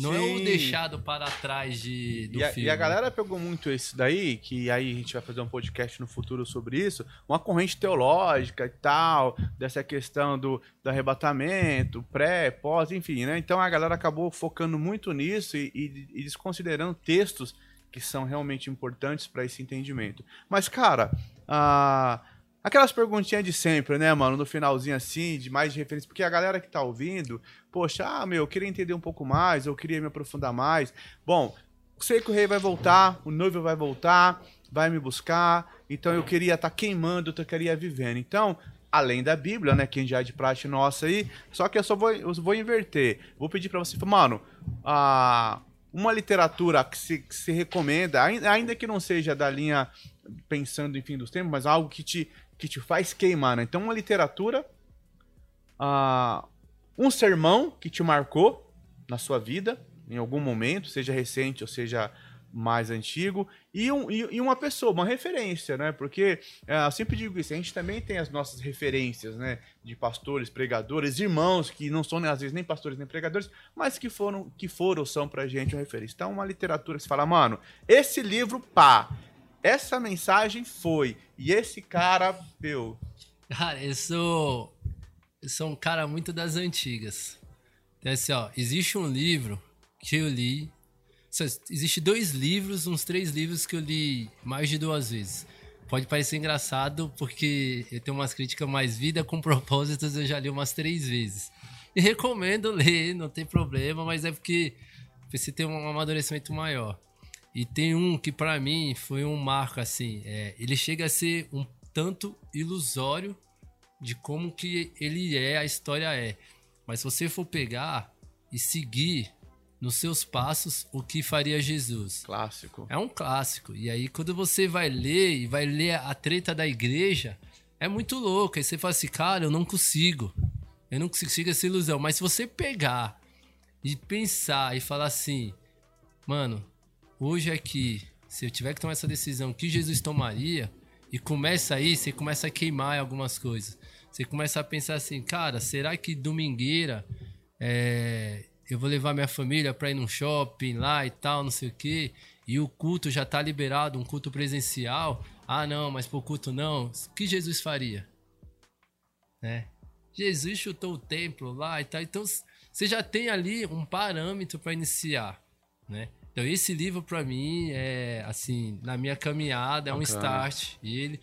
Não Sim. é o deixado para trás de, do e a, filme. E a galera pegou muito isso daí, que aí a gente vai fazer um podcast no futuro sobre isso, uma corrente teológica e tal, dessa questão do, do arrebatamento, pré, pós, enfim, né? Então a galera acabou focando muito nisso e, e, e desconsiderando textos que são realmente importantes para esse entendimento. Mas, cara, a. Aquelas perguntinhas de sempre, né, mano? No finalzinho assim, de mais de referência. Porque a galera que tá ouvindo, poxa, ah, meu, eu queria entender um pouco mais, eu queria me aprofundar mais. Bom, sei que o rei vai voltar, o noivo vai voltar, vai me buscar. Então eu queria estar tá queimando, eu queria vivendo. Então, além da Bíblia, né? Quem já é de praxe nossa aí. Só que eu só vou, eu vou inverter. Vou pedir para você, mano, a uma literatura que se, que se recomenda, ainda que não seja da linha pensando em fim dos tempos, mas algo que te, que te faz queimar, né? Então, uma literatura, uh, um sermão que te marcou na sua vida, em algum momento, seja recente ou seja mais antigo, e, um, e, e, uma pessoa, uma referência, né? Porque é, eu sempre digo isso, a gente também tem as nossas referências, né? De pastores, pregadores, irmãos que não são às vezes nem pastores nem pregadores, mas que foram, que foram, são pra gente uma referência. Então, uma literatura que se fala, mano, esse livro, pá, essa mensagem foi, e esse cara, meu. Cara, eu sou. Eu sou um cara muito das antigas. Então, assim, ó, existe um livro que eu li Existe dois livros, uns três livros que eu li mais de duas vezes. Pode parecer engraçado porque eu tenho umas críticas mais vida com propósitos, eu já li umas três vezes. E recomendo ler, não tem problema, mas é porque você tem um amadurecimento maior. E tem um que para mim foi um marco assim, é, ele chega a ser um tanto ilusório de como que ele é, a história é. Mas se você for pegar e seguir nos seus passos o que faria Jesus. Clássico. É um clássico. E aí, quando você vai ler e vai ler a treta da igreja, é muito louco. Aí você fala assim, cara, eu não consigo. Eu não consigo essa ilusão. Mas se você pegar e pensar e falar assim, mano, hoje aqui, se eu tiver que tomar essa decisão, que Jesus tomaria? E começa aí, você começa a queimar algumas coisas. Você começa a pensar assim, cara, será que domingueira é, eu vou levar minha família para ir num shopping lá e tal, não sei o quê, e o culto já tá liberado, um culto presencial. Ah, não, mas pro culto não. O que Jesus faria? Né? Jesus chutou o templo lá e tal. Então, você já tem ali um parâmetro para iniciar, né? Então, esse livro para mim é assim, na minha caminhada é um start. E ele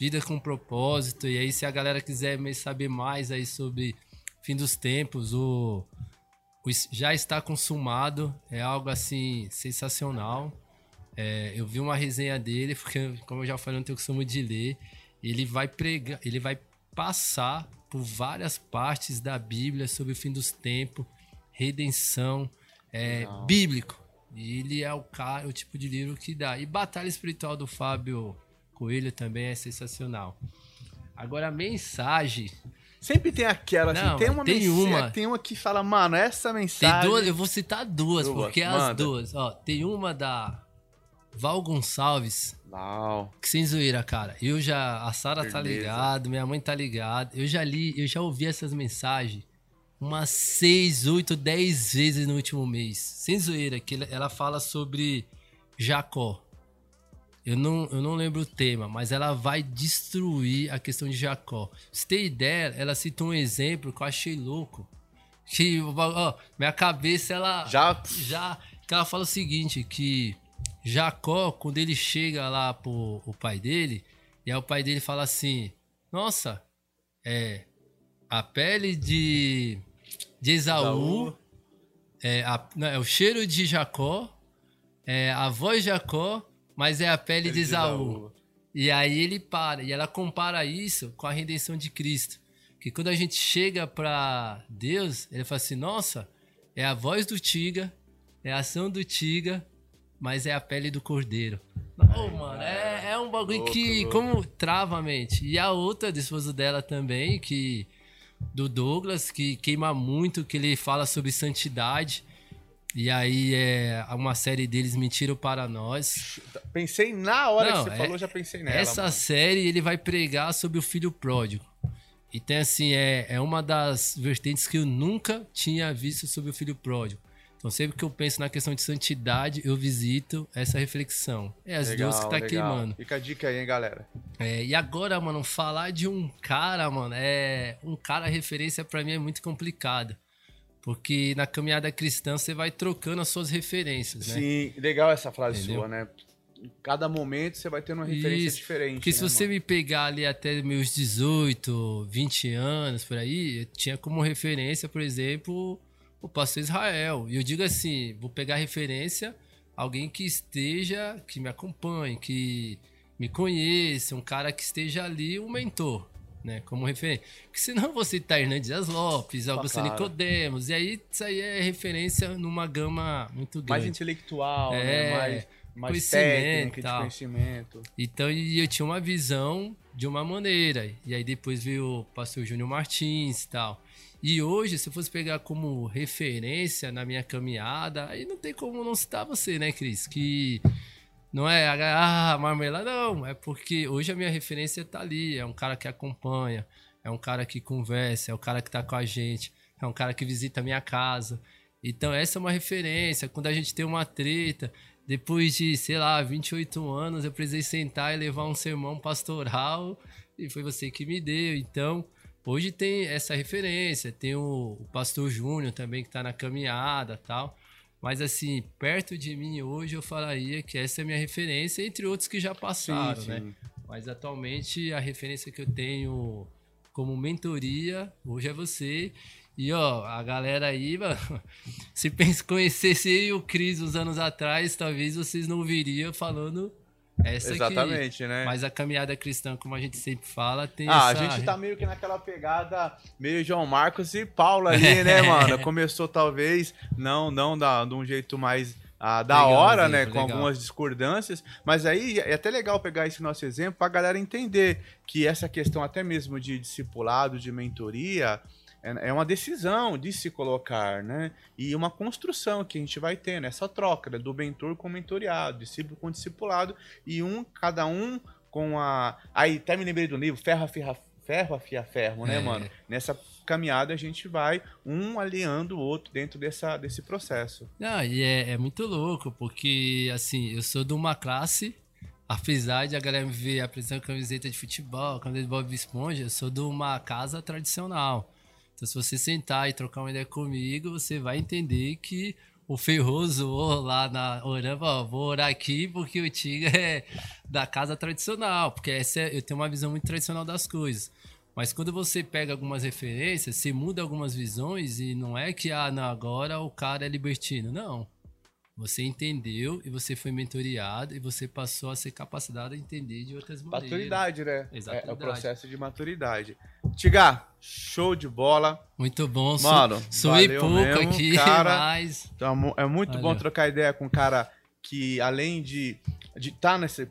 vida com propósito. E aí se a galera quiser saber mais aí sobre fim dos tempos, o já está consumado, é algo assim sensacional. É, eu vi uma resenha dele, porque como eu já falei, não tenho costume de ler. Ele vai pregar, ele vai passar por várias partes da Bíblia sobre o fim dos tempos, redenção, é, bíblico. E ele é o cara, o tipo de livro que dá. E Batalha Espiritual do Fábio Coelho também é sensacional. Agora a mensagem Sempre tem aquela, assim, tem uma tem uma. Tem uma que fala, mano, essa mensagem. Tem duas, eu vou citar duas, duas. porque Manda. as duas. Ó, tem uma da Val Gonçalves. Uau. Que sem zoeira, cara. Eu já. A Sara tá ligado, minha mãe tá ligada. Eu já li, eu já ouvi essas mensagens umas seis, oito, dez vezes no último mês. Sem zoeira, que ela fala sobre Jacó. Eu não, eu não lembro o tema, mas ela vai destruir a questão de Jacó. Se tem ideia, ela cita um exemplo que eu achei louco. Que, ó, minha cabeça, ela. Já. Já. Que ela fala o seguinte: que Jacó, quando ele chega lá pro o pai dele, e aí o pai dele fala assim: Nossa, é. A pele de. De Esaú. É, a, não, é o cheiro de Jacó. É, a voz de Jacó mas é a pele de Esaú. E aí ele para, e ela compara isso com a redenção de Cristo. Que quando a gente chega para Deus, ele fala assim: nossa, é a voz do tiga, é a ação do tiga, mas é a pele do cordeiro. Oh, mano, é, é um bagulho louco, que, louco. como trava a mente. E a outra, do esposo dela também, que do Douglas, que queima muito, que ele fala sobre santidade. E aí é uma série deles Mentira para Nós. Pensei na hora Não, que você é, falou, já pensei nela. Essa mano. série ele vai pregar sobre o filho pródigo. E tem assim, é, é uma das vertentes que eu nunca tinha visto sobre o filho pródigo. Então sempre que eu penso na questão de santidade, eu visito essa reflexão. É as legal, duas que tá legal. queimando. Fica a dica aí, hein, galera. É, e agora, mano, falar de um cara, mano, é um cara referência para mim é muito complicado. Porque na caminhada cristã você vai trocando as suas referências, né? Sim, legal essa frase Entendeu? sua, né? Em cada momento você vai tendo uma referência Isso. diferente. Porque né, se você mano? me pegar ali até meus 18, 20 anos, por aí, eu tinha como referência, por exemplo, o pastor Israel. E eu digo assim, vou pegar referência alguém que esteja, que me acompanhe, que me conheça, um cara que esteja ali, um mentor. né? Como referência. Porque senão eu vou citar Hernandes Lopes, Augusto. Nicodemos, e aí isso aí é referência numa gama muito grande. Mais intelectual, É, né? Mais, mais conhecimento técnica, de conhecimento. Então, e eu tinha uma visão de uma maneira. E aí depois veio o pastor Júnior Martins e tal. E hoje, se eu fosse pegar como referência na minha caminhada, aí não tem como não citar você, né, Cris? Que não é ah, marmelada, não. É porque hoje a minha referência tá ali. É um cara que acompanha, é um cara que conversa, é o cara que tá com a gente, é um cara que visita a minha casa. Então, essa é uma referência. Quando a gente tem uma treta, depois de, sei lá, 28 anos, eu precisei sentar e levar um sermão pastoral e foi você que me deu. Então, hoje tem essa referência. Tem o, o pastor Júnior também que tá na caminhada tal. Mas, assim, perto de mim hoje eu falaria que essa é a minha referência, entre outros que já passaram, né? Mas atualmente a referência que eu tenho como mentoria hoje é você. E ó, a galera aí, mano, se conhecesse eu e o Cris uns anos atrás, talvez vocês não ouviriam falando essa Exatamente, aqui. né? Mas a caminhada cristã, como a gente sempre fala, tem Ah, essa... a gente tá meio que naquela pegada meio João Marcos e Paulo ali, né, mano? Começou talvez, não, não da, de um jeito mais ah, da Legal, hora, exemplo, né? Com legal. algumas discordâncias, mas aí é até legal pegar esse nosso exemplo pra galera entender que essa questão até mesmo de discipulado, de mentoria, é é uma decisão de se colocar, né? E uma construção que a gente vai ter nessa troca né? do mentor com mentoriado, discípulo com discipulado, e um, cada um com a. Aí até me lembrei do livro Ferro afia ferro, afia ferro né, É. mano? Nessa caminhada a gente vai um aliando o outro dentro dessa, desse processo. Não, e é, é muito louco, porque assim, eu sou de uma classe, apesar de a galera me ver apresentando camiseta de futebol, camiseta de Bob Esponja, eu sou de uma casa tradicional. Então, se você sentar e trocar uma ideia comigo, você vai entender que o Ferroso ou lá na ó, vou orar aqui porque o Tiga é da casa tradicional, porque essa é- eu tenho uma visão muito tradicional das coisas. Mas quando você pega algumas referências, você muda algumas visões e não é que ah, não, agora o cara é libertino. Não. Você entendeu e você foi mentoriado e você passou a ser capacitado a entender de outras maneiras. Maturidade, né? Exatamente. É, é o processo de maturidade. Tiga, show de bola. Muito bom. Mano, valeu pouco mesmo, aqui, cara. mas... Então, é mu- muito bom Valeu. trocar ideia com um cara que, além de estar nesse.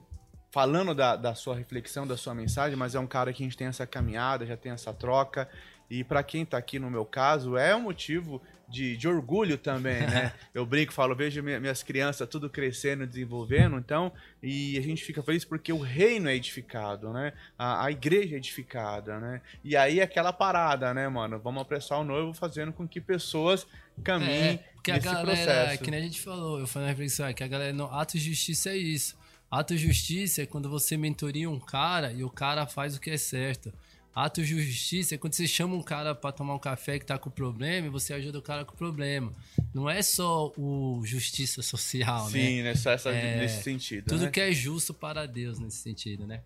falando da, da sua reflexão, da sua mensagem, mas é um cara que a gente tem essa caminhada, já tem essa troca. E para quem tá aqui no meu caso, é um motivo de, de orgulho também, né? Eu brinco, falo, vejo minha- minhas crianças tudo crescendo, desenvolvendo, então, e a gente fica feliz porque o reino é edificado, né? A, a igreja é edificada, né? E aí aquela parada, né, mano? Vamos apressar o noivo fazendo com que pessoas caminhem É, que a nesse galera, processo. que nem a gente falou, eu falei na reflexão, é que a galera, não, ato de justiça é isso. Ato de justiça é quando você mentoria um cara e o cara faz o que é certo. Ato de justiça é quando você chama um cara pra tomar um café que tá com problema e você ajuda o cara com problema. Não é só o justiça social, né? Sim, nessa, essa- É, nesse sentido. Tudo né? que é justo para Deus nesse sentido, né?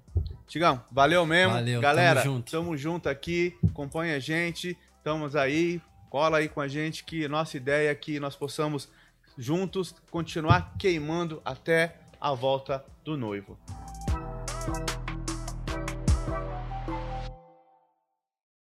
Tigão, valeu mesmo. Valeu, Galera, tamo junto. tamo junto aqui. Acompanha a gente. Estamos aí. Cola aí com a gente que nossa ideia é que nós possamos juntos continuar queimando até a volta do noivo.